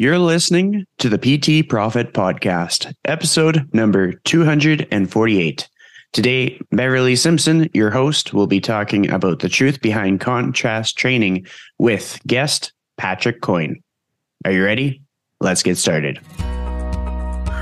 You're listening to the PT Profit Podcast, episode number 248. Today, Beverly Simpson, your host, will be talking about the truth behind contrast training with guest Patrick Coyne. Are you ready? Let's get started.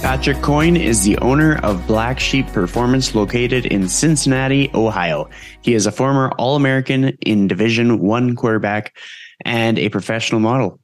Patrick Coyne is the owner of Black Sheep Performance located in Cincinnati, Ohio. He is a former All-American in Division 1 quarterback and a professional model.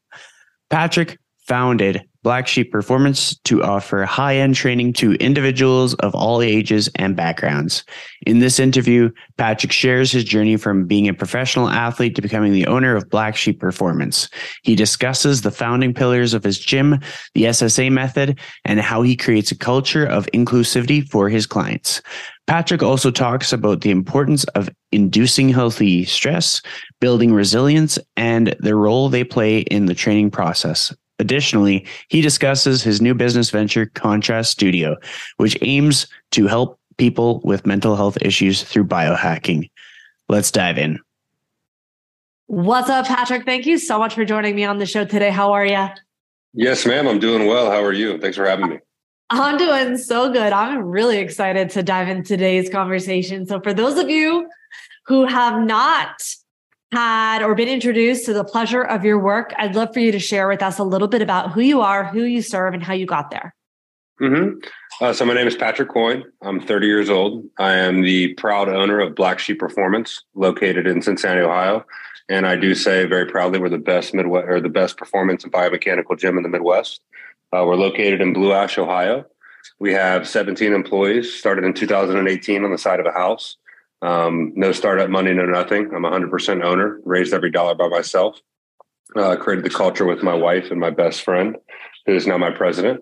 Patrick founded Black Sheep Performance to offer high end training to individuals of all ages and backgrounds. In this interview, Patrick shares his journey from being a professional athlete to becoming the owner of Black Sheep Performance. He discusses the founding pillars of his gym, the SSA method, and how he creates a culture of inclusivity for his clients. Patrick also talks about the importance of inducing healthy stress, building resilience, and the role they play in the training process. Additionally, he discusses his new business venture, Contrast Studio, which aims to help people with mental health issues through biohacking. Let's dive in. What's up, Patrick? Thank you so much for joining me on the show today. How are you? Yes, ma'am. I'm doing well. How are you? Thanks for having me. I'm doing so good. I'm really excited to dive into today's conversation. So, for those of you who have not had or been introduced to the pleasure of your work, I'd love for you to share with us a little bit about who you are, who you serve, and how you got there. Mm-hmm. Uh, so, my name is Patrick Coyne. I'm 30 years old. I am the proud owner of Black Sheep Performance, located in Cincinnati, Ohio. And I do say very proudly we're the best Midwest or the best performance and biomechanical gym in the Midwest. Uh, we're located in Blue Ash, Ohio. We have 17 employees, started in 2018 on the side of a house. Um, no startup money, no nothing. I'm 100% owner, raised every dollar by myself. Uh, created the culture with my wife and my best friend, who is now my president.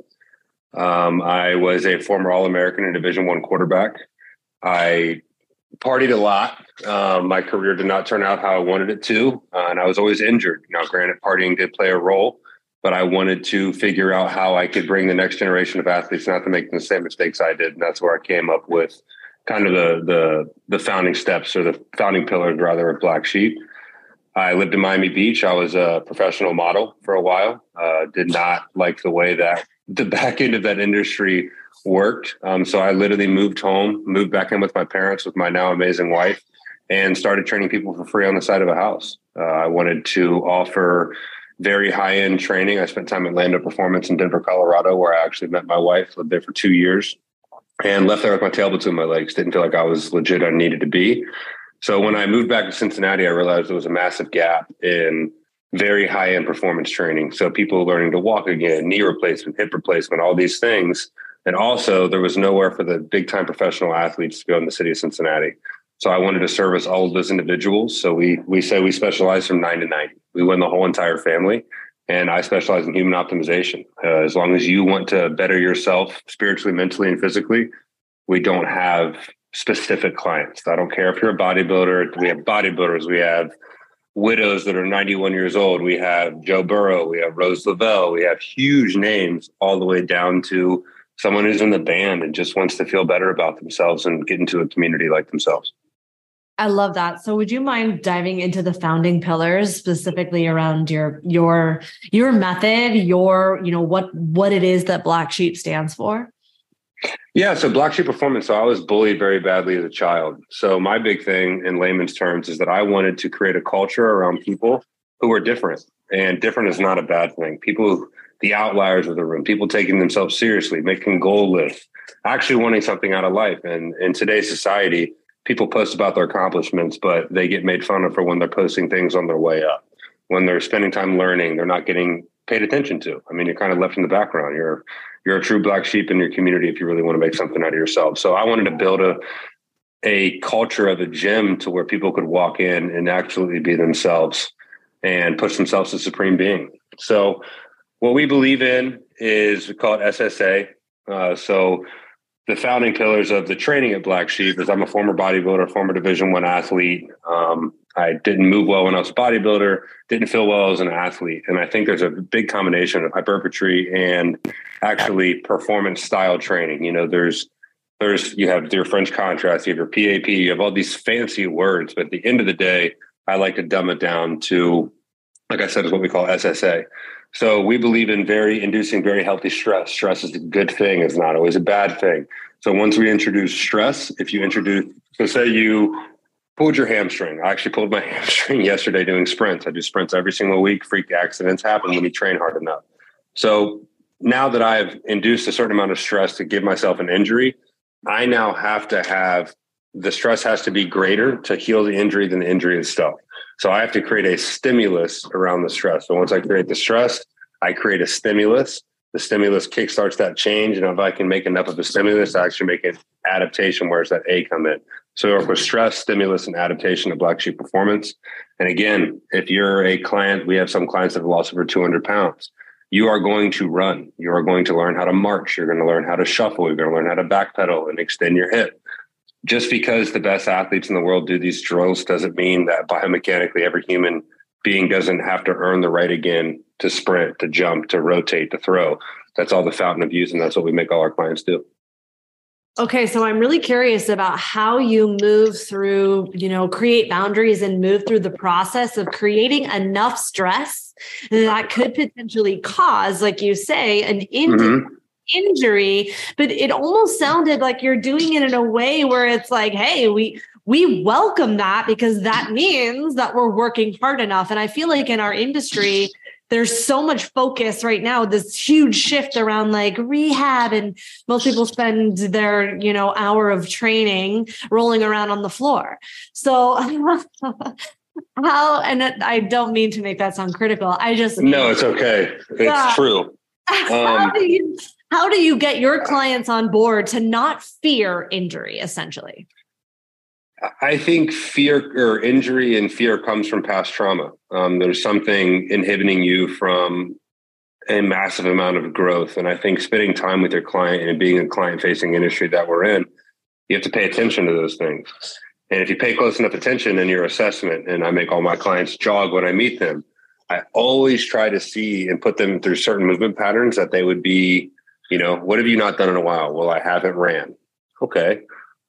Um, I was a former All American and Division One quarterback. I partied a lot. Um, my career did not turn out how I wanted it to, uh, and I was always injured. Now, granted, partying did play a role, but I wanted to figure out how I could bring the next generation of athletes not to make the same mistakes I did, and that's where I came up with kind of the the the founding steps or the founding pillars rather of Black Sheep. I lived in Miami Beach. I was a professional model for a while. Uh, did not like the way that the back end of that industry worked. Um, so I literally moved home, moved back in with my parents, with my now amazing wife, and started training people for free on the side of a house. Uh, I wanted to offer very high end training. I spent time at Landow Performance in Denver, Colorado, where I actually met my wife. Lived there for two years and left there with my tail between my legs. Didn't feel like I was legit I needed to be. So when I moved back to Cincinnati, I realized there was a massive gap in very high end performance training. So people learning to walk again, knee replacement, hip replacement, all these things. And also there was nowhere for the big time professional athletes to go in the city of Cincinnati. So I wanted to service all of those individuals. So we we say we specialize from nine to ninety. We win the whole entire family and I specialize in human optimization. Uh, as long as you want to better yourself spiritually, mentally, and physically, we don't have specific clients. I don't care if you're a bodybuilder. We have bodybuilders. We have widows that are 91 years old. We have Joe Burrow. We have Rose Lavelle. We have huge names all the way down to someone who's in the band and just wants to feel better about themselves and get into a community like themselves. I love that. So would you mind diving into the founding pillars specifically around your your your method, your, you know, what what it is that Black Sheep stands for? Yeah, so Black Sheep Performance. So I was bullied very badly as a child. So my big thing in layman's terms is that I wanted to create a culture around people who were different. And different is not a bad thing. People the outliers of the room, people taking themselves seriously, making goal lists, actually wanting something out of life. And in today's society, people post about their accomplishments, but they get made fun of for when they're posting things on their way up. When they're spending time learning, they're not getting paid attention to. I mean, you're kind of left in the background. You're you're a true black sheep in your community if you really want to make something out of yourself. So I wanted to build a a culture of a gym to where people could walk in and actually be themselves and push themselves to supreme being. So, what we believe in is we call it SSA. Uh, so, the founding pillars of the training at Black Sheep is I'm a former bodybuilder, former Division One athlete. Um, I didn't move well when I was a bodybuilder, didn't feel well as an athlete, and I think there's a big combination of hypertrophy and actually performance style training. You know, there's there's you have your French contrast, you have your PAP, you have all these fancy words, but at the end of the day, I like to dumb it down to, like I said, is what we call SSA. So we believe in very inducing very healthy stress. Stress is a good thing; it's not always a bad thing. So once we introduce stress, if you introduce, so say you pulled your hamstring. I actually pulled my hamstring yesterday doing sprints. I do sprints every single week. Freak accidents happen when you train hard enough. So now that I've induced a certain amount of stress to give myself an injury, I now have to have the stress has to be greater to heal the injury than the injury itself. So I have to create a stimulus around the stress. So once I create the stress, I create a stimulus. The stimulus kickstarts that change. And if I can make enough of a stimulus, I actually make an adaptation. Where's that A come in? So we work with stress, stimulus, and adaptation of Black Sheep Performance. And again, if you're a client, we have some clients that have lost over 200 pounds. You are going to run. You are going to learn how to march. You're going to learn how to shuffle. You're going to learn how to backpedal and extend your hip just because the best athletes in the world do these drills doesn't mean that biomechanically every human being doesn't have to earn the right again to sprint, to jump, to rotate, to throw. That's all the fountain of youth, and that's what we make all our clients do. Okay, so I'm really curious about how you move through, you know, create boundaries and move through the process of creating enough stress that could potentially cause, like you say, an injury. Mm-hmm injury, but it almost sounded like you're doing it in a way where it's like, hey, we we welcome that because that means that we're working hard enough. And I feel like in our industry, there's so much focus right now, this huge shift around like rehab, and most people spend their, you know, hour of training rolling around on the floor. So how and I don't mean to make that sound critical. I just No, it's okay. It's yeah. true. How um, do you how do you get your clients on board to not fear injury essentially? I think fear or injury and fear comes from past trauma. Um, there's something inhibiting you from a massive amount of growth. And i think spending time with your client and being a client facing industry that we're in you have to pay attention to those things. And if you pay close enough attention in your assessment and i make all my clients jog when i meet them i always try to see and put them through certain movement patterns that they would be you know, what have you not done in a while? Well, I haven't ran. Okay.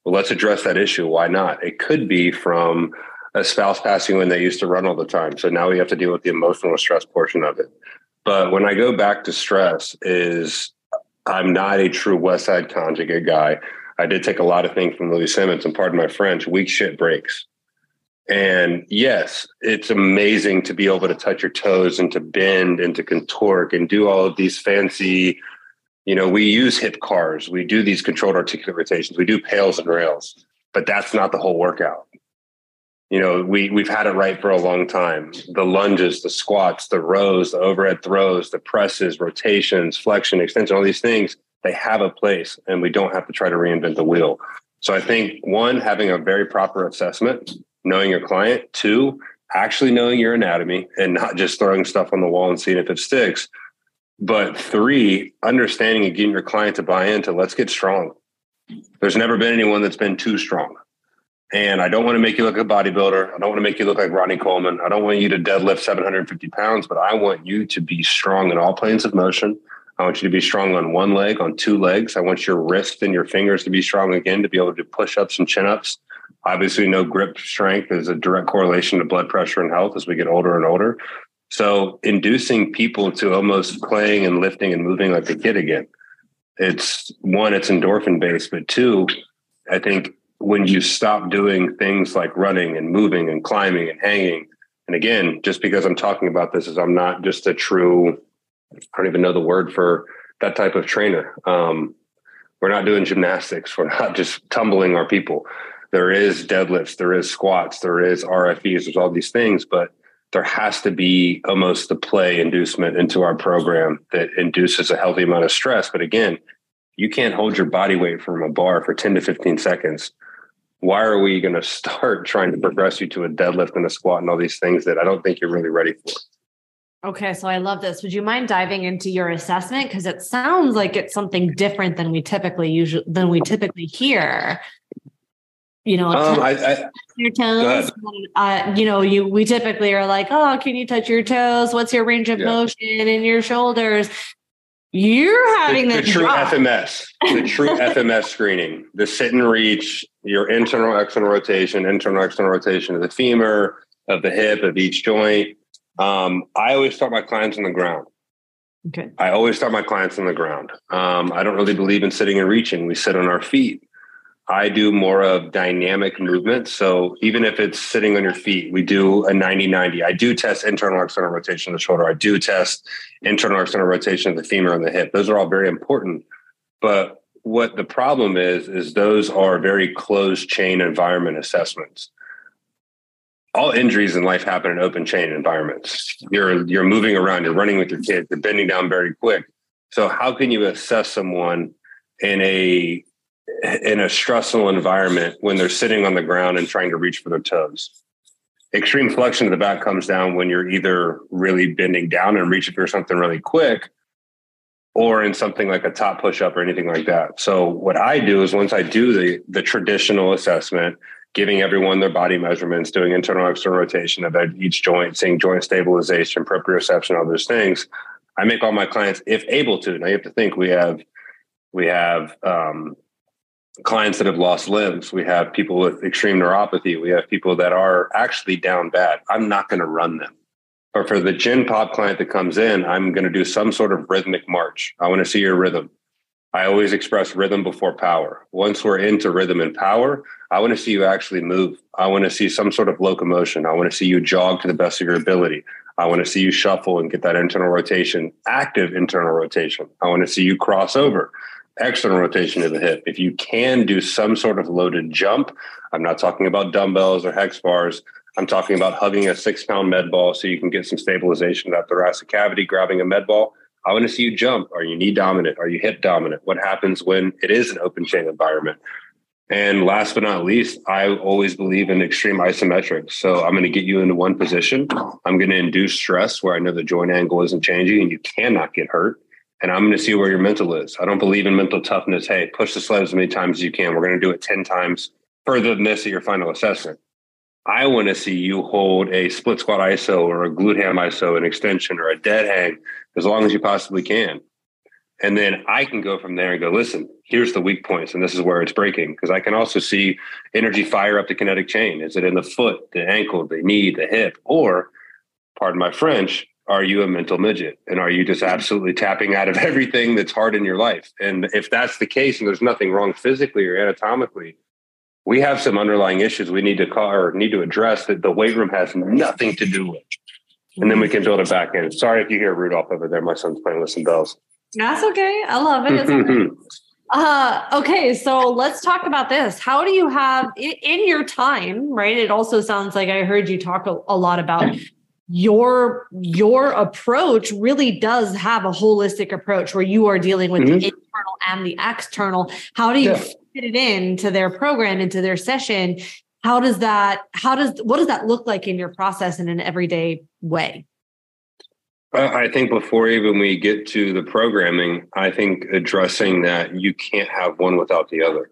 Well, let's address that issue. Why not? It could be from a spouse passing when they used to run all the time. So now we have to deal with the emotional stress portion of it. But when I go back to stress, is I'm not a true West Side conjugate guy. I did take a lot of things from Louie Simmons, and pardon my French, weak shit breaks. And yes, it's amazing to be able to touch your toes and to bend and to contort and do all of these fancy you know, we use hip CARs, we do these controlled articular rotations, we do PAILs and RAILs, but that's not the whole workout. You know, we we've had it right for a long time. The lunges, the squats, the rows, the overhead throws, the presses, rotations, flexion, extension, all these things, they have a place and we don't have to try to reinvent the wheel. So I think one, having a very proper assessment, knowing your client, two, actually knowing your anatomy and not just throwing stuff on the wall and seeing if it sticks but three, understanding and getting your client to buy into let's get strong. There's never been anyone that's been too strong. And I don't want to make you look like a bodybuilder. I don't want to make you look like Ronnie Coleman. I don't want you to deadlift 750 pounds, but I want you to be strong in all planes of motion. I want you to be strong on one leg, on two legs. I want your wrist and your fingers to be strong again to be able to do push ups and chin ups. Obviously, no grip strength is a direct correlation to blood pressure and health as we get older and older. So inducing people to almost playing and lifting and moving like a kid again. It's one, it's endorphin based, but two, I think when you stop doing things like running and moving and climbing and hanging, and again, just because I'm talking about this is I'm not just a true, I don't even know the word for that type of trainer. Um, we're not doing gymnastics. We're not just tumbling our people. There is deadlifts, there is squats, there is RFEs, there's all these things, but there has to be almost the play inducement into our program that induces a healthy amount of stress. But again, you can't hold your body weight from a bar for 10 to 15 seconds why are we going to start trying to progress you to a deadlift and a squat and all these things that I don't think you're really ready for? Okay, so I love this. Would you mind diving into your assessment because it sounds like it's something different than we typically usually than we typically hear. You know, um, I, I, your toes. Uh, you know, you we typically are like, oh, can you touch your toes? What's your range of yeah. motion in your shoulders? You're having the, the true drop. FMS, the true FMS screening, the sit and reach, your internal external rotation, internal external rotation of the femur, of the hip, of each joint. Um, I always start my clients on the ground. Okay. I always start my clients on the ground. Um, I don't really believe in sitting and reaching. We sit on our feet. I do more of dynamic movement. So even if it's sitting on your feet, we do a 90 90. I do test internal external rotation of the shoulder. I do test internal external rotation of the femur and the hip. Those are all very important. But what the problem is, is those are very closed chain environment assessments. All injuries in life happen in open chain environments. You're you're moving around, you're running with your kids, you're bending down very quick. So how can you assess someone in a in a stressful environment when they're sitting on the ground and trying to reach for their toes. Extreme flexion of the back comes down when you're either really bending down and reaching for something really quick or in something like a top push up or anything like that. So what I do is once I do the the traditional assessment, giving everyone their body measurements, doing internal external rotation of each joint, seeing joint stabilization, proprioception, all those things, I make all my clients, if able to. Now you have to think we have we have um, clients that have lost limbs. We have people with extreme neuropathy. We have people that are actually down bad. I'm not going to run them. But for the gym pop client that comes in, I'm going to do some sort of rhythmic march. I want to see your rhythm. I always express rhythm before power. Once we're into rhythm and power, I want to see you actually move. I want to see some sort of locomotion. I want to see you jog to the best of your ability. I want to see you shuffle and get that internal rotation, active internal rotation. I want to see you cross over external rotation of the hip. If you can do some sort of loaded jump, I'm not talking about dumbbells or hex bars. I'm talking about hugging a six pound med ball so you can get some stabilization of that thoracic cavity, grabbing a med ball. I want to see you jump. Are you knee dominant? Are you hip dominant? What happens when it is an open chain environment? And last but not least, I always believe in extreme isometrics. So I'm going to get you into one position. I'm going to induce stress where I know the joint angle isn't changing and you cannot get hurt and I'm going to see where your mental is. I don't believe in mental toughness. Hey, push the sled as many times as you can. We're going to do it 10 times further than this at your final assessment. I want to see you hold a split squat ISO or a glute ham ISO, an extension or a dead hang as long as you possibly can. And then I can go from there and go, listen, here's the weak points, and this is where it's breaking. Because I can also see energy fire up the kinetic chain. Is it in the foot, the ankle, the knee, the hip? Or, pardon my French, are you a mental midget? And are you just absolutely tapping out of everything that's hard in your life? And if that's the case and there's nothing wrong physically or anatomically we have some underlying issues we need to call or need to address that the weight room has nothing to do with. And then we can build it back in. Sorry if you hear rudolph over there. My son's playing with some bells. That's okay. I love it. Okay. Uh, okay, so let's talk about this. How do you have in, in, your time, right? It also sounds like I heard you talk a, a lot about your your approach really does have a holistic approach where you are dealing with mm-hmm. the internal and the external how do you yeah. fit it into their program into their session how does that how does what does that look like in your process in an everyday way I think before even we get to the programming, I think addressing that you can't have one without the other.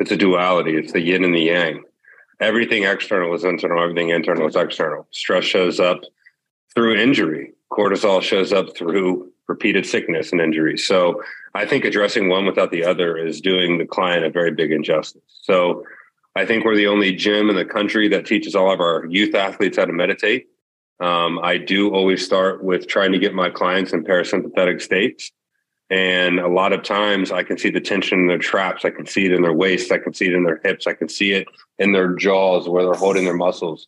It's a duality. It's the yin and the yang everything external is internal, everything internal is external. Stress shows up through injury. Cortisol shows up through repeated sickness and injury. So I think addressing one without the other is doing the client a very big injustice. So I think we're the only gym in the country that teaches all of our youth athletes how to meditate. Um, I do always start with trying to get my clients in parasympathetic states. And a lot of times I can see the tension in their traps. I can see it in their waist. I can see it in their hips. I can see it in their jaws where they're holding their muscles.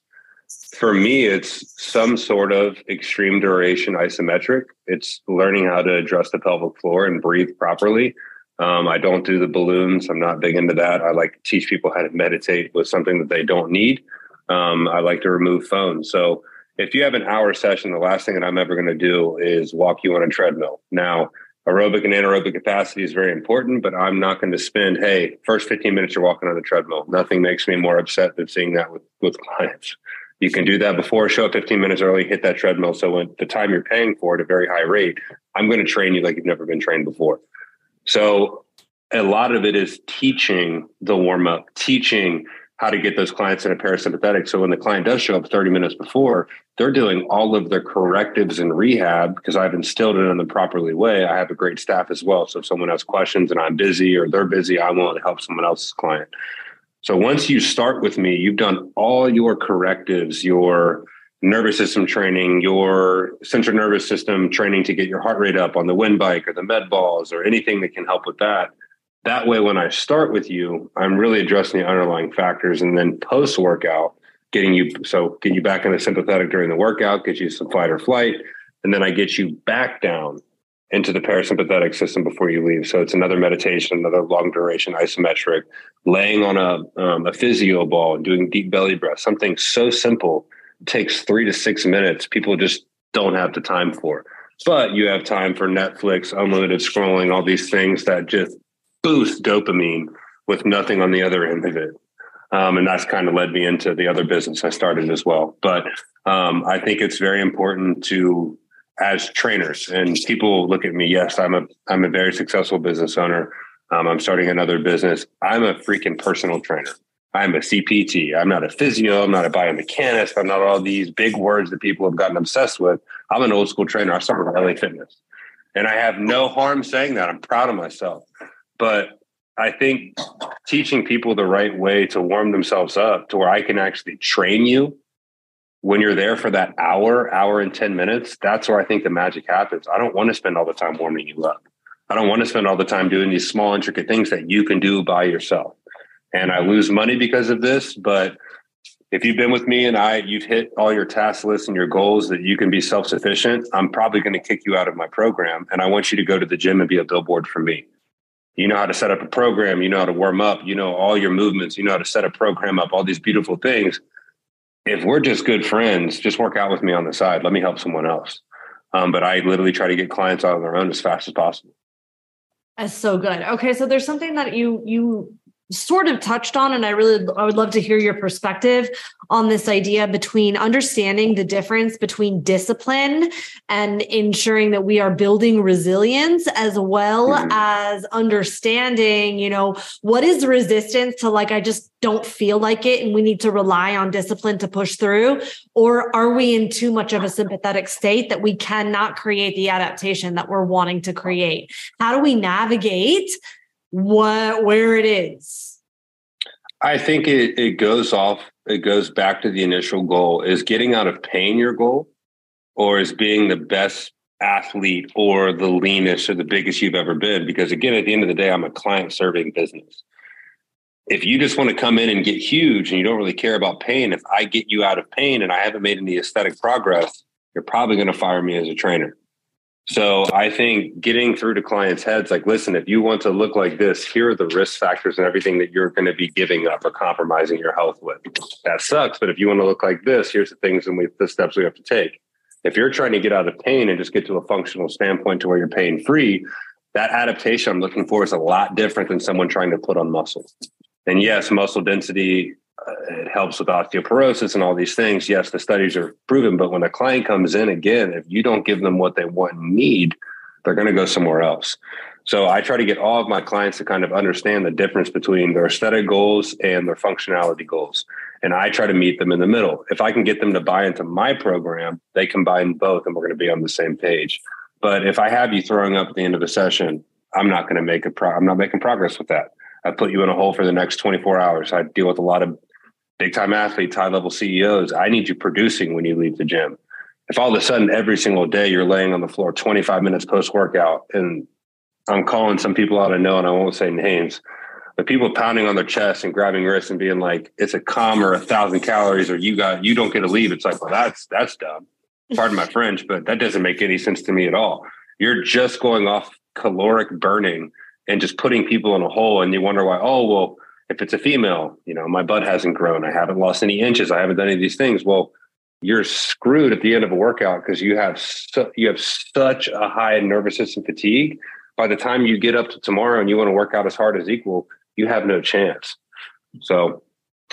For me, it's some sort of extreme duration isometric. It's learning how to adjust the pelvic floor and breathe properly. Um, I don't do the balloons. I'm not big into that. I like to teach people how to meditate with something that they don't need. Um, I like to remove phones. So if you have an hour session, the last thing that I'm ever going to do is walk you on a treadmill. Now, aerobic and anaerobic capacity is very important, but I'm not going to spend, hey, first 15 minutes you're walking on the treadmill. Nothing makes me more upset than seeing that with, with clients. You can do that before, show up 15 minutes early, hit that treadmill. So when the time you're paying for at a very high rate, I'm going to train you like you've never been trained before. So a lot of it is teaching the warm up, teaching how to get those clients in a parasympathetic. So when the client does show up 30 minutes before, they're doing all of their correctives and rehab because I've instilled it in the properly way. I have a great staff as well. So if someone has questions and I'm busy or they're busy, I want to help someone else's client. So once you start with me, you've done all your correctives, your nervous system training, your central nervous system training to get your heart rate up on the wind bike or the med balls or anything that can help with that that way, when I start with you, I'm really addressing the underlying factors. And then post workout, getting you so get you back in the sympathetic during the workout, get you some fight or flight. And then I get you back down into the parasympathetic system before you leave. So it's another meditation, another long duration isometric, laying on a, um, a physio ball and doing deep belly breath, something so simple takes three to six minutes. People just don't have the time for. But you have time for Netflix, unlimited scrolling, all these things that just boost dopamine with nothing on the other end of it. Um, and that's kind of led me into the other business I started as well. But um, I think it's very important to, as trainers, and people look at me. Yes, I'm a I'm a very successful business owner. Um, I'm starting another business. I'm a freaking personal trainer. I'm a CPT. I'm not a physio. I'm not a biomechanist. I'm not all these big words that people have gotten obsessed with. I'm an old school trainer. I started with LA Fitness, and I have no harm saying that. I'm proud of myself. But I think teaching people the right way to warm themselves up to where I can actually train you when you're there for that hour, hour and 10 minutes, that's where I think the magic happens. I don't want to spend all the time warming you up. I don't want to spend all the time doing these small, intricate things that you can do by yourself. And I lose money because of this, but if you've been with me and I you've hit all your task lists and your goals that you can be self-sufficient, I'm probably going to kick you out of my program and I want you to go to the gym and be a billboard for me you know how to set up a program. You know how to warm up. You know all your movements. You know how to set a program up all these beautiful things. If we're just good friends just work out with me on the side. Let me help someone else. Um, but i literally try to get clients out on their own as fast as possible. That's so good. Okay so there's something that you you sort of touched on and i really i would love to hear your perspective on this idea between understanding the difference between discipline and ensuring that we are building resilience as well mm-hmm. as understanding you know what is resistance to like i just don't feel like it and we need to rely on discipline to push through or are we in too much of a sympathetic state that we cannot create the adaptation that we're wanting to create how do we navigate what where it is. I think it, it goes off it goes back to the initial goal. Is getting out of pain your goal? Or is being the best athlete or the leanest or the biggest you've ever been? Because again at the end of the day i'm a client serving business. If you just want to come in and get huge and you don't really care about pain if i get you out of pain and i haven't made any aesthetic progress you're probably going to fire me as a trainer so I think getting through to clients' heads, like, listen, if you want to look like this, here are the risk factors and everything that you're going to be giving up or compromising your health with. That sucks. But if you want to look like this, here's the things and we, the steps we have to take. If you're trying to get out of pain and just get to a functional standpoint to where you're pain free, that adaptation I'm looking for is a lot different than someone trying to put on muscle. And yes, muscle density Uh, it helps with osteoporosis and all these things. Yes, the studies are proven, but when a client comes in again, if you don't give them what they want and need, they're going to go somewhere else. So I try to get all of my clients to kind of understand the difference between their aesthetic goals and their functionality goals. And I try to meet them in the middle. If I can get them to buy into my program, they combine both and we're going to be on the same page. But if I have you throwing up at the end of a session, I'm not going to make a pro- I'm not making progress with that. I put you in a hole for the next 24 hours. I deal with a lot of big time athletes, high level CEOs, I need you producing when you leave the gym. If all of a sudden every single day you're laying on the floor 25 minutes post workout, and I'm calling some people out I know, and I won't say names, but people pounding on their chest and grabbing wrists and being like, "It's a com or a thousand calories, or you got you don't get to leave." It's like, well, that's that's dumb. Pardon my French, but that doesn't make any sense to me at all. You're just going off caloric burning and just putting people in a hole, and you wonder why. Oh well if it's a female, you know, my butt hasn't grown. I haven't lost any inches. I haven't done any of these things. Well, you're screwed at the end of a workout because you have su- you have such a high nervous system fatigue. By the time you get up to tomorrow and you want to work out as hard as equal, you have no chance. So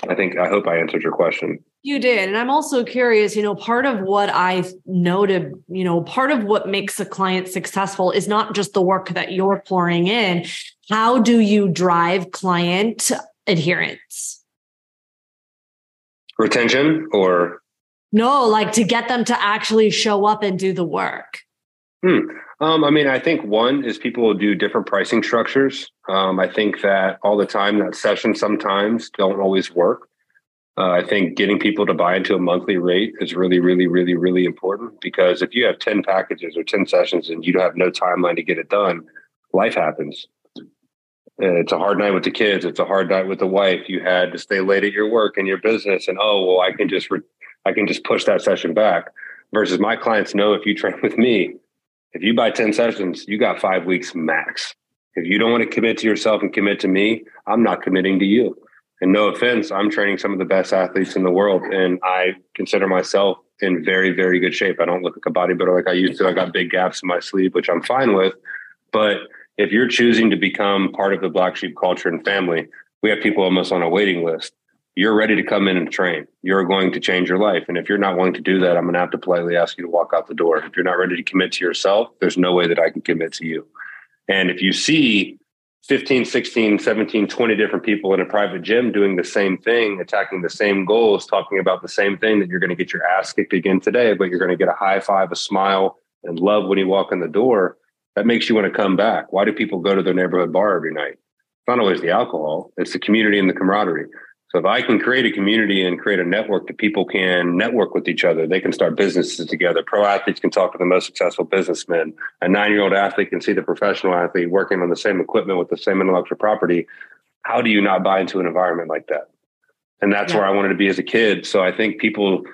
I think I hope I answered your question. You did. And I'm also curious, you know, part of what I noted, you know, part of what makes a client successful is not just the work that you're pouring in. How do you drive client adherence? Retention or no, like to get them to actually show up and do the work. Hmm. Um, I mean, I think one is people will do different pricing structures. Um, I think that all the time that sessions sometimes don't always work. Uh, I think getting people to buy into a monthly rate is really, really, really, really important because if you have 10 packages or 10 sessions and you have no timeline to get it done, life happens. It's a hard night with the kids. It's a hard night with the wife. You had to stay late at your work and your business, and oh well, I can just re- I can just push that session back. Versus my clients know if you train with me, if you buy 10 sessions, you got five weeks max. If you don't want to commit to yourself and commit to me, I'm not committing to you. And no offense, I'm training some of the best athletes in the world, and I consider myself in very, very good shape. I don't look like a bodybuilder like I used to. I got big gaps in my sleeve, which I'm fine with. But if you're choosing to become part of the black sheep culture and family, we have people almost on a waiting list. You're ready to come in and train. You're going to change your life. And if you're not willing to do that, I'm going to have to politely ask you to walk out the door. If you're not ready to commit to yourself, there's no way that I can commit to you. And if you see 15, 16, 17, 20 different people in a private gym doing the same thing, attacking the same goals, talking about the same thing that you're going to get your ass kicked again today, but you're going to get a high five, a smile, and love when you walk in the door. That makes you want to come back. Why do people go to their neighborhood bar every night? It's not always the alcohol, it's the community and the camaraderie. So if I can create a community and create a network that people can network with each other, they can start businesses together. Pro athletes can talk to the most successful businessmen. A nine-year-old athlete can see the professional athlete working on the same equipment with the same intellectual property. How do you not buy into an environment like that? And that's yeah. where I wanted to be as a kid. So I think people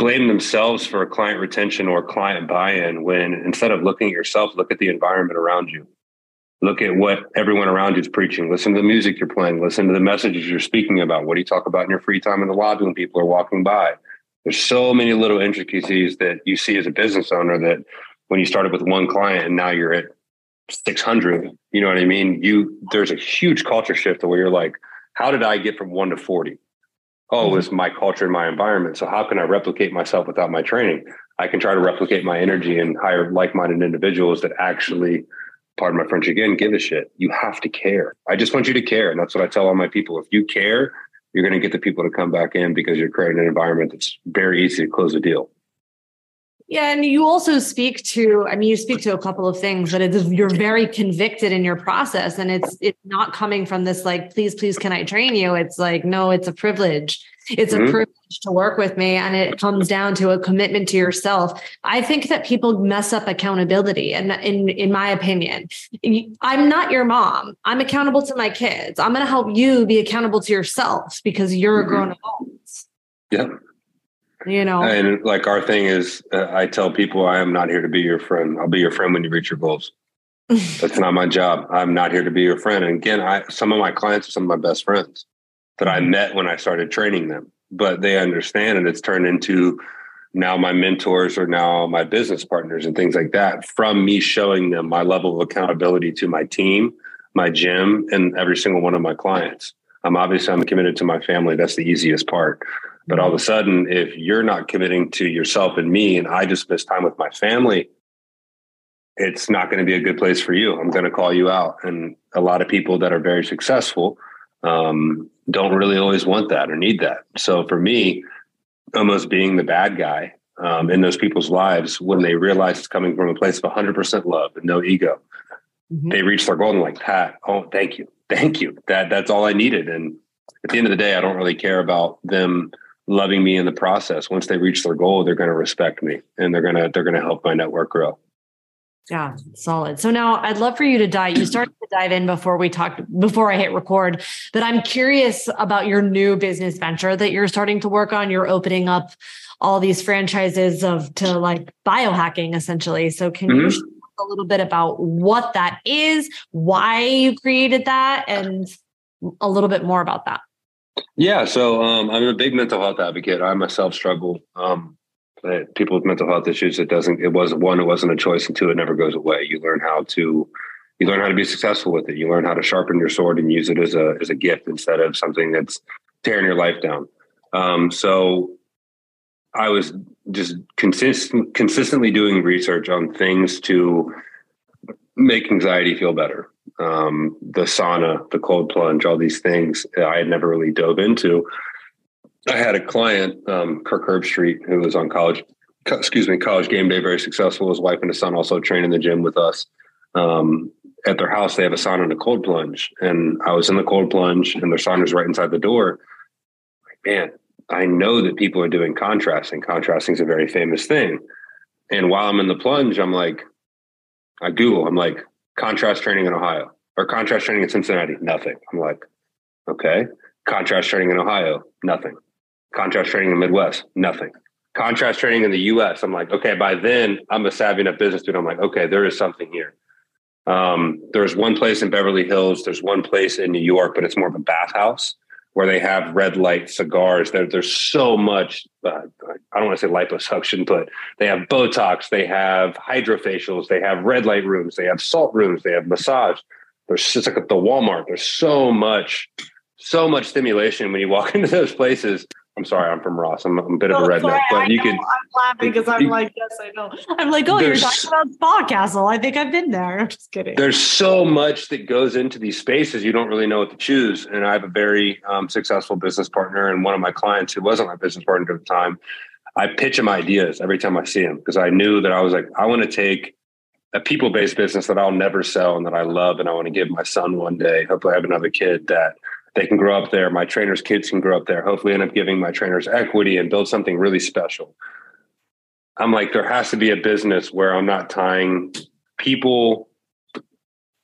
blame themselves for client retention or client buy-in when instead of looking at yourself, look at the environment around you. Look at what everyone around you is preaching. Listen to the music you're playing. Listen to the messages you're speaking about. What do you talk about in your free time in the lobby when people are walking by? There's so many little intricacies that you see as a business owner that when you started with one client and now you're at 600 you know what i mean? You there's a huge culture shift where you're like how did i get from 1 to 40 oh mm-hmm. it's my culture and my environment so how can i replicate myself without my training i can try to replicate my energy and hire like-minded individuals that actually pardon my French again, give a shit. You have to care. I just want you to care. And that's what I tell all my people. If you care, you're going to get the people to come back in because you're creating an environment that's very easy to close a deal. Yeah, and you also speak to, I mean, you speak to a couple of things that it's, you're very convicted in your process, and it's it's not coming from this like, please, please, can I train you? It's like, no, it's a privilege. It's mm-hmm. a privilege to work with me, and it comes down to a commitment to yourself. I think that people mess up accountability, and in in my opinion, I'm not your mom. I'm accountable to my kids. I'm going to help you be accountable to yourself because you're mm-hmm. a grown adult. Yeah you know? And like our thing is uh, i tell people i am not here to be your friend. I'll be your friend when you reach your goals. That's not my job. I'm not here to be your friend. And again i some of my clients are some of my best friends that i mm-hmm. met when i started training them but they understand and it's turned into now my mentors are now my business partners and things like that from me showing them my level of accountability to my team my gym and every single one of my clients. I'm obviously i'm committed to my family. That's the easiest part but all of a sudden, if you're not committing to yourself and me, and I just miss time with my family, it's not going to be a good place for you. I'm going to call you out. And a lot of people that are very successful um, don't really always want that or need that. So for me, almost being the bad guy um, in those people's lives, when they realize it's coming from a place of 100% love and no ego, mm-hmm. they reach their goal and like, Pat, oh, thank you. Thank you. That That's all I needed. And at the end of the day, I don't really care about them loving me in the process. Once they reach their goal, they're going to respect me and they're going to they're going to help my network grow. Yeah, solid. So now I'd love for you to dive. You started to dive in before we talked before I hit record, but I'm curious about your new business venture that you're starting to work on. You're opening up all these franchises of to like biohacking essentially. So can mm-hmm. you a little bit about what that is, why you created that, and a little bit more about that? Yeah, so um, I'm a big mental health advocate. I myself struggle. Um, people with mental health issues, it doesn't. It was one, it wasn't a choice, and two, it never goes away. You learn how to, you learn how to be successful with it. You learn how to sharpen your sword and use it as a as a gift instead of something that's tearing your life down. Um, so I was just consistent, consistently doing research on things to make anxiety feel better. Um, the sauna, the cold plunge, all these things I had never really dove into. I had a client, um, Kirk Herbstreit, who was on college, excuse me, college game day, very successful. His wife and his son also train in the gym with us. Um, at their house, they have a sauna and a cold plunge. And I was in the cold plunge, and their sauna was right inside the door. Man, I know that people are doing contrasting. Contrasting is a very famous thing. And while I'm in the plunge, I'm like, I Google, I'm like, contrast training in Ohio or contrast training in Cincinnati, nothing. I'm like, okay. Contrast training in Ohio, nothing. Contrast training in the Midwest, nothing. Contrast training in the US, I'm like, okay, by then I'm a savvy enough business dude. I'm like, okay, there is something here. Um, there's one place in Beverly Hills, there's one place in New York, but it's more of a bathhouse where they have red light cigars. There, there's so much, uh, I don't want to say liposuction, but they have Botox, they have hydrofacials, they have red light rooms, they have salt rooms, they have massage. There's it's like at the Walmart. There's so much, so much stimulation when you walk into those places. I'm sorry, I'm from Ross. I'm, I'm a bit of a redneck, sorry, but I you know, can. I'm laughing because I'm you, like, yes, I know. I'm like, oh, you're talking about Spa Castle. I think I've been there. I'm just kidding. There's so much that goes into these spaces. You don't really know what to choose. And I have a very um, successful business partner, and one of my clients who wasn't my business partner at the time. I pitch him ideas every time I see him because I knew that I was like, I want to take a people based business that I'll never sell and that I love, and I want to give my son one day. Hopefully, I have another kid that they can grow up there. My trainers' kids can grow up there. Hopefully, end up giving my trainers equity and build something really special. I'm like, there has to be a business where I'm not tying people,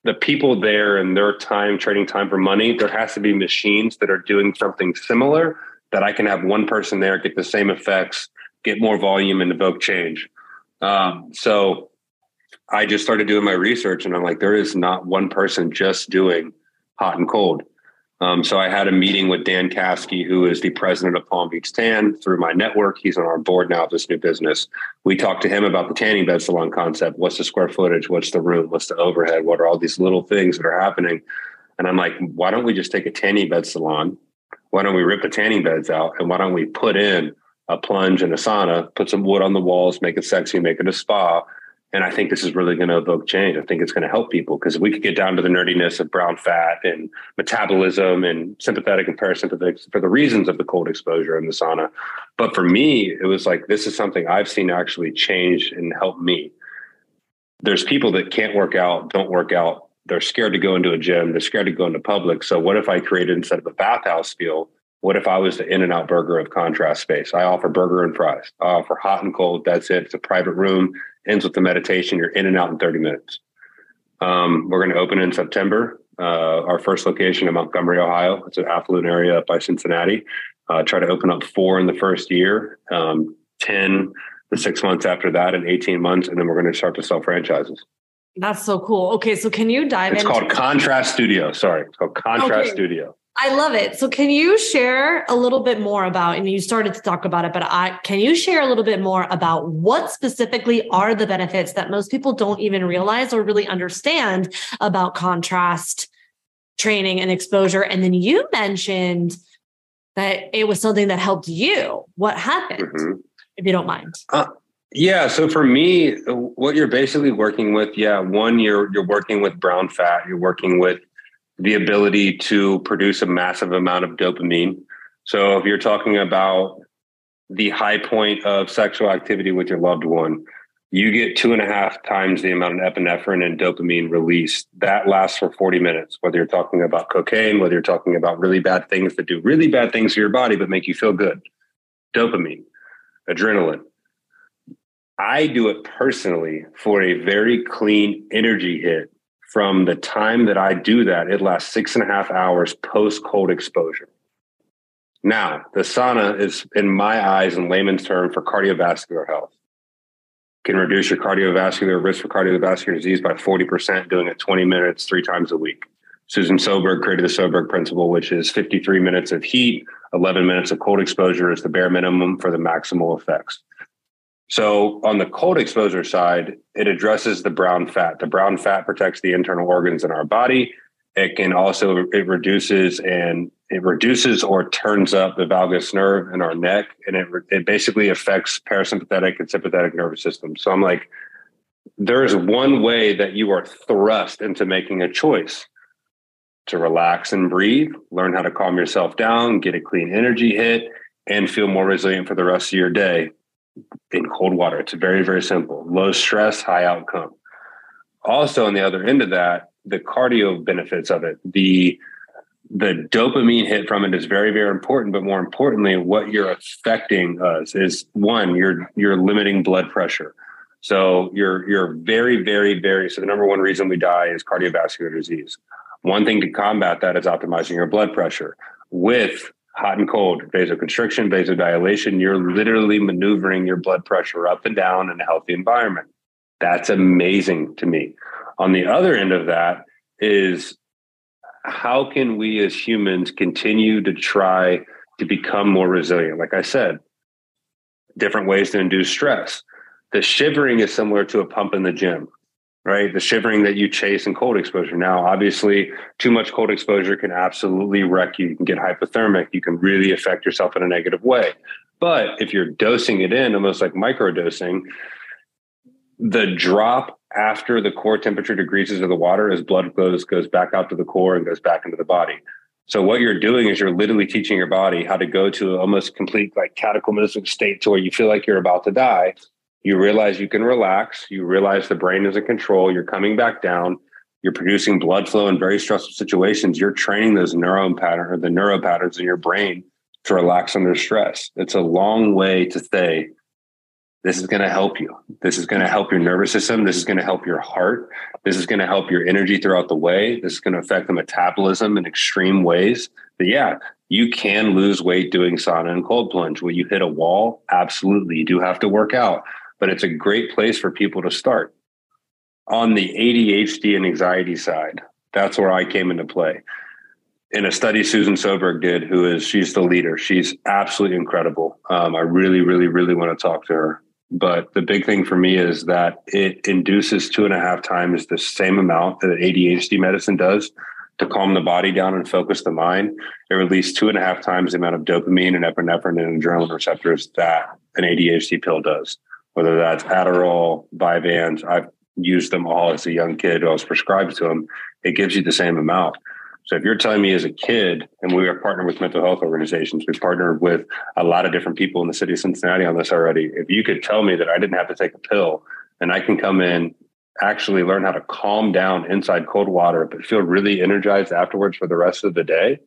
the people there and their time, trading time for money. There has to be machines that are doing something similar that I can have one person there get the same effects, get more volume, and evoke change. Um, so I just started doing my research, and I'm like, there is not one person just doing hot and cold. Um, so I had a meeting with Dan Kasky, who is the president of Palm Beach Tan through my network. He's on our board now of this new business. We talked to him about the tanning bed salon concept. What's the square footage? What's the room? What's the overhead? What are all these little things that are happening? And I'm like, why don't we just take a tanning bed salon? Why don't we rip the tanning beds out? And why don't we put in a plunge and a sauna, put some wood on the walls, make it sexy, make it a spa, and I think this is really going to evoke change. I think it's going to help people because we could get down to the nerdiness of brown fat and metabolism and sympathetic and parasympathetic for the reasons of the cold exposure and the sauna. But for me, it was like, this is something I've seen actually change and help me. There's people that can't work out, don't work out. They're scared to go into a gym. They're scared to go into public. So what if I created instead of a bathhouse feel, what if I was the In-N-Out Burger of contrast space? I offer burger and fries. I offer hot and cold. That's it. It's a private room ends with the meditation. You're in and out in 30 minutes. Um, we're going to open in September. Uh, our first location in Montgomery, Ohio. It's an affluent area up by Cincinnati. Uh, try to open up four in the first year, um, 10 the six months after that, and 18 months. And then we're going to start to sell franchises. That's so cool. Okay. So can you dive It's called Contrast Studio. Sorry. It's called Contrast okay. Studio. I love it. So can you share a little bit more about and you started to talk about it but I can you share a little bit more about what specifically are the benefits that most people don't even realize or really understand about contrast training and exposure and then you mentioned that it was something that helped you. What happened? Mm-hmm. If you don't mind. Uh, yeah, so for me what you're basically working with yeah, one you're you're working with brown fat, you're working with the ability to produce a massive amount of dopamine. So if you're talking about the high point of sexual activity with your loved one, you get two and a half times the amount of epinephrine and dopamine released. That lasts for 40 minutes, whether you're talking about cocaine, whether you're talking about really bad things that do really bad things to your body but make you feel good. Dopamine, adrenaline. I do it personally for a very clean energy hit from the time that I do that, it lasts six and a half hours post cold exposure. Now, the sauna is, in my eyes, in layman's term, for cardiovascular health. Can reduce your cardiovascular risk for cardiovascular disease by 40% doing it 20 minutes three times a week. Susan Soberg created the Soberg principle, which is 53 minutes of heat, 11 minutes of cold exposure is the bare minimum for the maximal effects. So on the cold exposure side, it addresses the brown fat. The brown fat protects the internal organs in our body. It can also it reduces and it reduces or turns up the vagus nerve in our neck, and it it basically affects parasympathetic and sympathetic nervous system. So I'm like, there is one way that you are thrust into making a choice to relax and breathe, learn how to calm yourself down, get a clean energy hit, and feel more resilient for the rest of your day in cold water. It's very, very simple. Low stress, high outcome. Also, on the other end of that, the cardio benefits of it, the the dopamine hit from it is very, very important. But more importantly, what you're affecting us is one, you're you're limiting blood pressure. So you're you're very, very, very so the number one reason we die is cardiovascular disease. One thing to combat that is optimizing your blood pressure. With hot and cold, vasoconstriction, vasodilation, you're literally maneuvering your blood pressure up and down in a healthy environment. That's amazing to me. On the other end of that is how can we as humans continue to try to become more resilient? Like I said, different ways to induce stress. The shivering is similar to a pump in the gym right? The shivering that you chase in cold exposure. Now, obviously, too much cold exposure can absolutely wreck you. You can get hypothermic. You can really affect yourself in a negative way. But if you're dosing it in, almost like microdosing, the drop after the core temperature decreases of the water as blood flows goes back out to the core and goes back into the body. So what you're doing is you're literally teaching your body how to go to almost complete like cataclysmic state to where you feel like you're about to die you realize you can relax. You realize the brain is in control. You're coming back down. You're producing blood flow in very stressful situations. You're training those neuron pattern or the neuro patterns in your brain to relax under stress. It's a long way to say this is going to help you. This is going to help your nervous system. This is going to help your heart. This is going to help your energy throughout the way. This is going to affect the metabolism in extreme ways. But yeah you can lose weight doing sauna and cold plunge. Will you hit a wall absolutely you do have to work out but it's a great place for people to start. On the ADHD and anxiety side, that's where I came into play. In a study Susan Soberg did, who is she's the leader. She's absolutely incredible. Um, I really, really, really want to talk to her. But the big thing for me is that it induces two and a half times the same amount that ADHD medicine does to calm the body down and focus the mind. It releases two and a half times the amount of dopamine and epinephrine and adrenaline receptors that an ADHD pill does whether that's Adderall, Vyvanse. I've used them all as a young kid. I was prescribed to them. It gives you the same amount. So if you're telling me as a kid, and we are partnered with mental health organizations, we've partnered with a lot of different people in the city of Cincinnati on this already. If you could tell me that I didn't have to take a pill and I can come in, actually learn how to calm down inside cold water, but feel really energized afterwards for the rest of the day,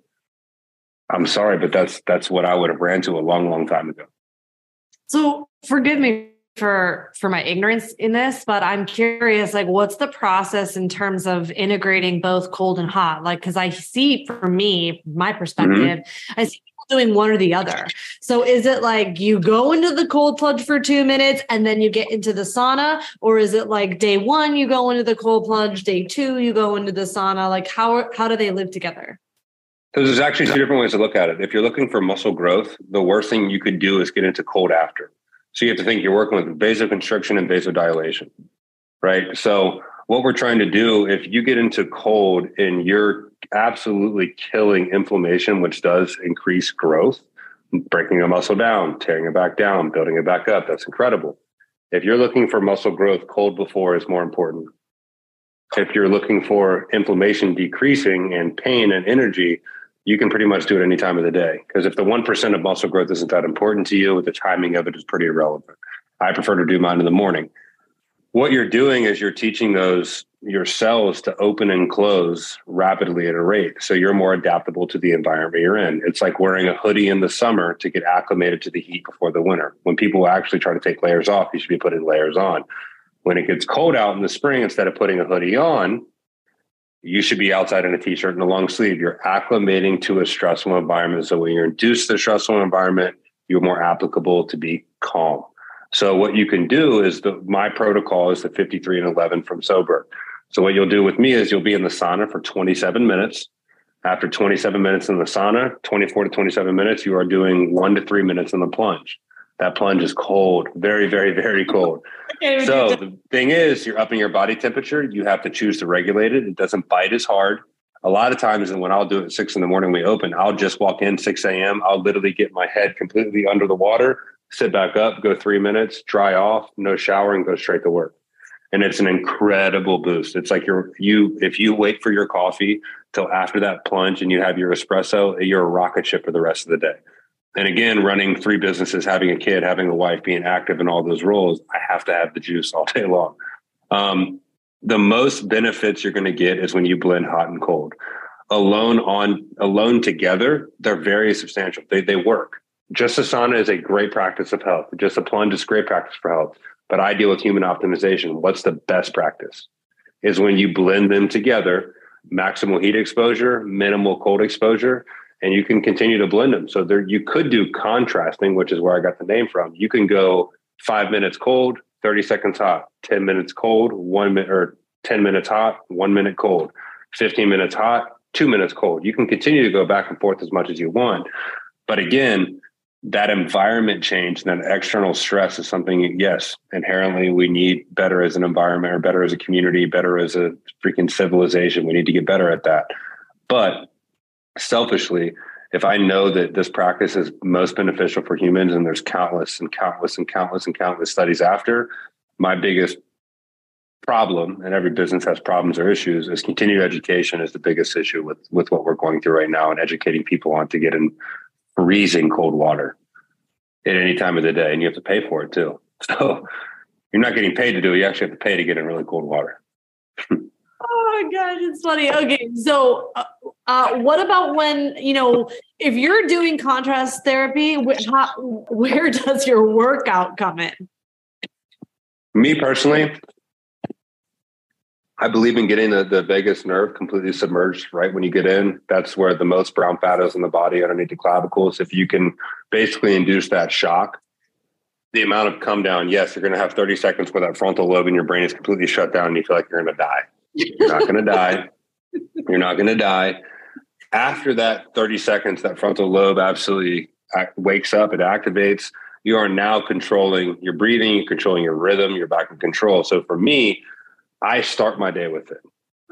I'm sorry, but that's that's what I would have ran to a long, long time ago. So forgive me for for my ignorance in this but i'm curious like what's the process in terms of integrating both cold and hot like because i see for me my mm-hmm. perspective mm-hmm. i see people doing one or the other so is it like you go into the cold plunge for two minutes and then you get into the sauna or is it like day one you go into the cold plunge day two you go into the sauna like how how do they live together so there's actually two different ways to look at it. If you're looking for muscle growth, the worst thing you could do is get into cold after. So you have to think you're working with vasoconstriction and vasodilation, right? So what we're trying to do, if you get into cold and you're absolutely killing inflammation, which does increase growth, breaking a muscle down, tearing it back down, building it back up, that's incredible. If you're looking for muscle growth, cold before is more important. If you're looking for inflammation decreasing and pain and energy, you can pretty much do it any time of the day. Because if the 1% of muscle growth isn't that important to you, the timing of it is pretty irrelevant. I prefer to do mine in the morning. What you're doing is you're teaching those your cells to open and close rapidly at a rate. So you're more adaptable to the environment you're in. It's like wearing a hoodie in the summer to get acclimated to the heat before the winter. When people actually try to take layers off, you should be putting layers on. When it gets cold out in the spring, instead of putting a hoodie on, you should be outside in a t-shirt and a long sleeve. You're acclimating to a stressful environment. So when you're induced to a stressful environment, you're more applicable to be calm. So what you can do is the my protocol is the 53 and 11 from Soberg. So what you'll do with me is you'll be in the sauna for 27 minutes. After 27 minutes in the sauna, 24 to 27 minutes, you are doing one to three minutes in the plunge. That plunge is cold, very, very, very cold. so the thing is, you're upping your body temperature. You have to choose to regulate it. It doesn't bite as hard. A lot of times, and when I'll do it at six in the morning, we open, I'll just walk in 6 a.m. I'll literally get my head completely under the water, sit back up, go three minutes, dry off, no shower, and go straight to work. And it's an incredible boost. It's like you're you if you wait for your coffee till after that plunge and you have your espresso, you're a rocket ship for the rest of the day. And again, running three businesses, having a kid, having a wife, being active in all those roles, I have to have the juice all day long. Um, the most benefits you're going to get is when you blend hot and cold. Alone on alone together, they're very substantial. They they work. Just sauna is a great practice of health. Just a plunge is great practice for health. But I deal with human optimization. What's the best practice? Is when you blend them together, maximal heat exposure, minimal cold exposure, and you can continue to blend them. So there you could do contrasting, which is where I got the name from. You can go five minutes cold, 30 seconds hot, 10 minutes cold, one minute or 10 minutes hot, one minute cold, 15 minutes hot, two minutes cold. You can continue to go back and forth as much as you want. But again, that environment change, that external stress is something, yes, inherently we need better as an environment or better as a community, better as a freaking civilization. We need to get better at that. But selfishly, if I know that this practice is most beneficial for humans and there's countless and countless and countless and countless studies after, my biggest problem, and every business has problems or issues, is continued education is the biggest issue with with what we're going through right now and educating people on to get in freezing cold water at any time of the day, and you have to pay for it too. So you're not getting paid to do it; you actually have to pay to get in really cold water. oh my gosh, it's funny. Okay, so uh, uh, what about when you know if you're doing contrast therapy? How, where does your workout come in? Me personally, I believe in getting the, the vagus nerve completely submerged right when you get in. That's where the most brown fat is in the body underneath the clavicles. If you can basically induce that shock, the amount of come down, yes, you're going to have 30 seconds where that frontal lobe in your brain is completely shut down and you feel like you're going to die. You're not going to die. You're not going to die. After that 30 seconds, that frontal lobe absolutely wakes up, it activates. You are now controlling your breathing, you're controlling your rhythm, you're back in control. So for me, I start my day with it.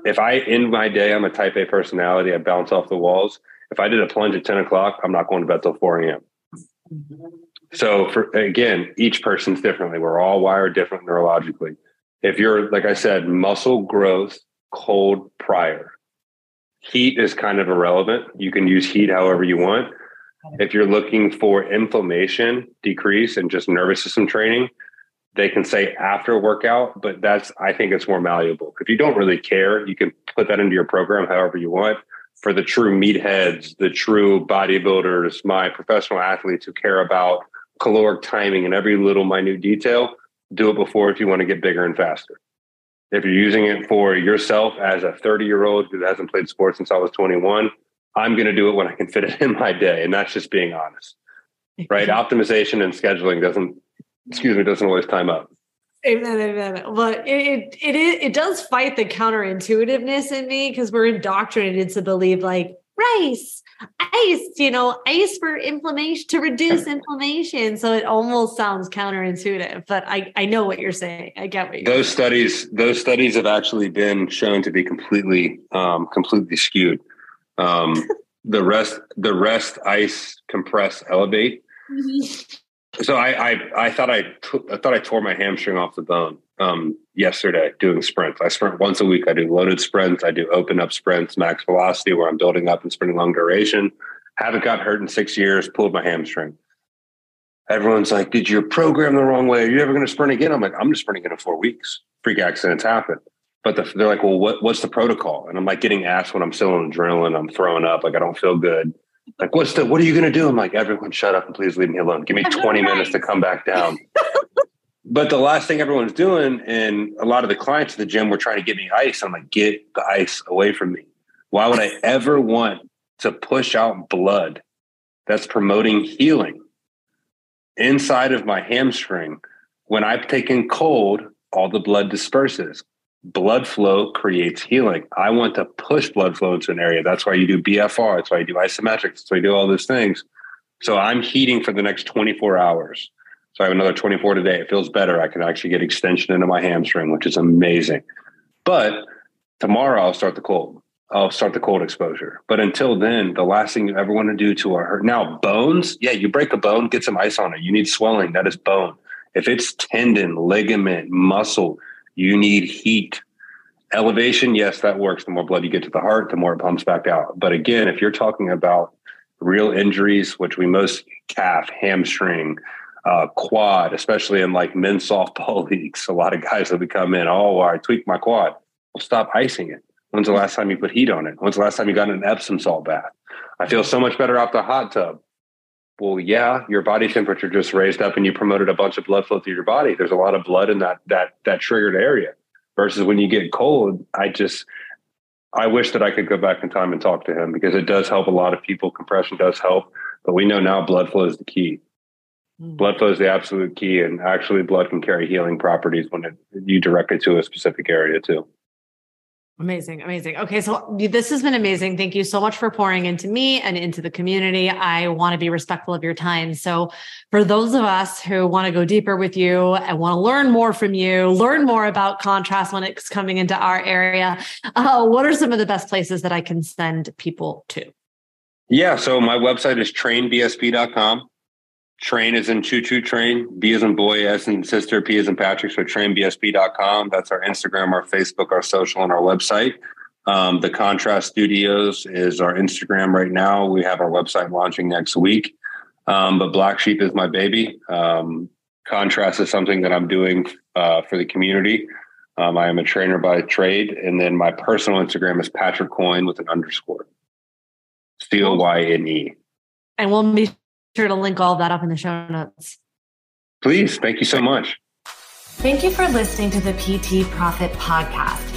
If I end my day, I'm a type A personality, I bounce off the walls. If I did a plunge at 10 o'clock, I'm not going to bed till 4 a.m. Mm-hmm. So for again, each person's differently. We're all wired different neurologically. If you're, like I said, muscle growth, cold prior, heat is kind of irrelevant. You can use heat however you want. If you're looking for inflammation decrease and just nervous system training, they can say after workout, but that's I think it's more malleable. If you don't really care, you can put that into your program however you want. For the true meatheads, the true bodybuilders, my professional athletes who care about caloric timing and every little minute detail, do it before if you want to get bigger and faster. If you're using it for yourself as a 30 year old who hasn't played sports since I was 21, I'm going to do it when I can fit it in my day. And that's just being honest, right? Optimization and scheduling doesn't excuse me, doesn't always time up. Amen, amen. But it it it, it does fight the counterintuitiveness in me because we're indoctrinated to believe like rice, ice, you know, ice for inflammation to reduce inflammation. So it almost sounds counterintuitive, but I I know what you're saying. I get what you're those saying. studies. Those studies have actually been shown to be completely um, completely skewed. Um, the rest, the rest, ice, compress, elevate. Mm-hmm so I, I, I thought I, t- I thought I tore my hamstring off the bone um, yesterday doing sprints. I sprint once a week. I do loaded sprints. I do open up sprints, max velocity, where I'm building up and sprinting long duration. Haven't got hurt in six years. Pulled my hamstring. Everyone's like, "Did you program the wrong way? Are you ever going to sprint again?" I'm like, "I'm just sprinting in four weeks. Freak accidents happen." But the, they're like, "Well, what, what's the protocol?" And I'm like, getting asked when I'm still on adrenaline. I'm throwing up. Like I don't feel good. Like, what's the, what are you going to do? I'm like, everyone shut up and please leave me alone. Give me 20 minutes to come back down. but the last thing everyone's doing, and a lot of the clients at the gym were trying to get me ice. I'm like, get the ice away from me. Why would I ever want to push out blood that's promoting healing inside of my hamstring? When I've taken cold, all the blood disperses. blood flow creates healing. I want to push blood flow into an area. That's why you do BFR. That's why you do isometrics. That's why you do all those things. So I'm heating for the next 24 hours. So I have another 24 today. It feels better. I can actually get extension into my hamstring, which is amazing. But tomorrow I'll start the cold. I'll start the cold exposure. But until then, the last thing you ever want to do to a hurt now bones, yeah, you break a bone, get some ice on it. You need swelling. That is bone. If it's tendon, ligament, muscle, you need heat. Elevation, yes, that works. The more blood you get to the heart, the more it pumps back out. But again, if you're talking about real injuries, which we most calf, hamstring, uh, quad, especially in like men's softball leagues, a lot of guys that would come in, oh, I tweaked my quad. Well, stop icing it. When's the last time you put heat on it? When's the last time you got an Epsom salt bath? I feel so much better off the hot tub. Well, yeah, your body temperature just raised up and you promoted a bunch of blood flow through your body. There's a lot of blood in that that that triggered area. Versus when you get cold, I just I wish that I could go back in time and talk to him because it does help a lot of people. Compression does help, but we know now blood flow is the key. Mm. Blood flow is the absolute key, and actually, blood can carry healing properties when it, you direct it to a specific area too. Amazing, amazing. Okay, so this has been amazing. Thank you so much for pouring into me and into the community. I want to be respectful of your time. So, for those of us who want to go deeper with you and want to learn more from you, learn more about contrast when it's coming into our area, uh, what are some of the best places that I can send people to? Yeah, so my website is trainbsp.com. Train is in choo choo train. B is in boy, S in sister, P is in Patrick. So trainbsp.com. That's our Instagram, our Facebook, our social, and our website. Um, the Contrast Studios is our Instagram right now. We have our website launching next week. Um, but Black Sheep is my baby. Um, contrast is something that I'm doing uh, for the community. Um, I am a trainer by trade. And then my personal Instagram is Patrick Coyne with an underscore. C O Y N E. And we'll be sure to link all that up in the show notes. Please. Thank you so much. Thank you for listening to the PT Profit Podcast.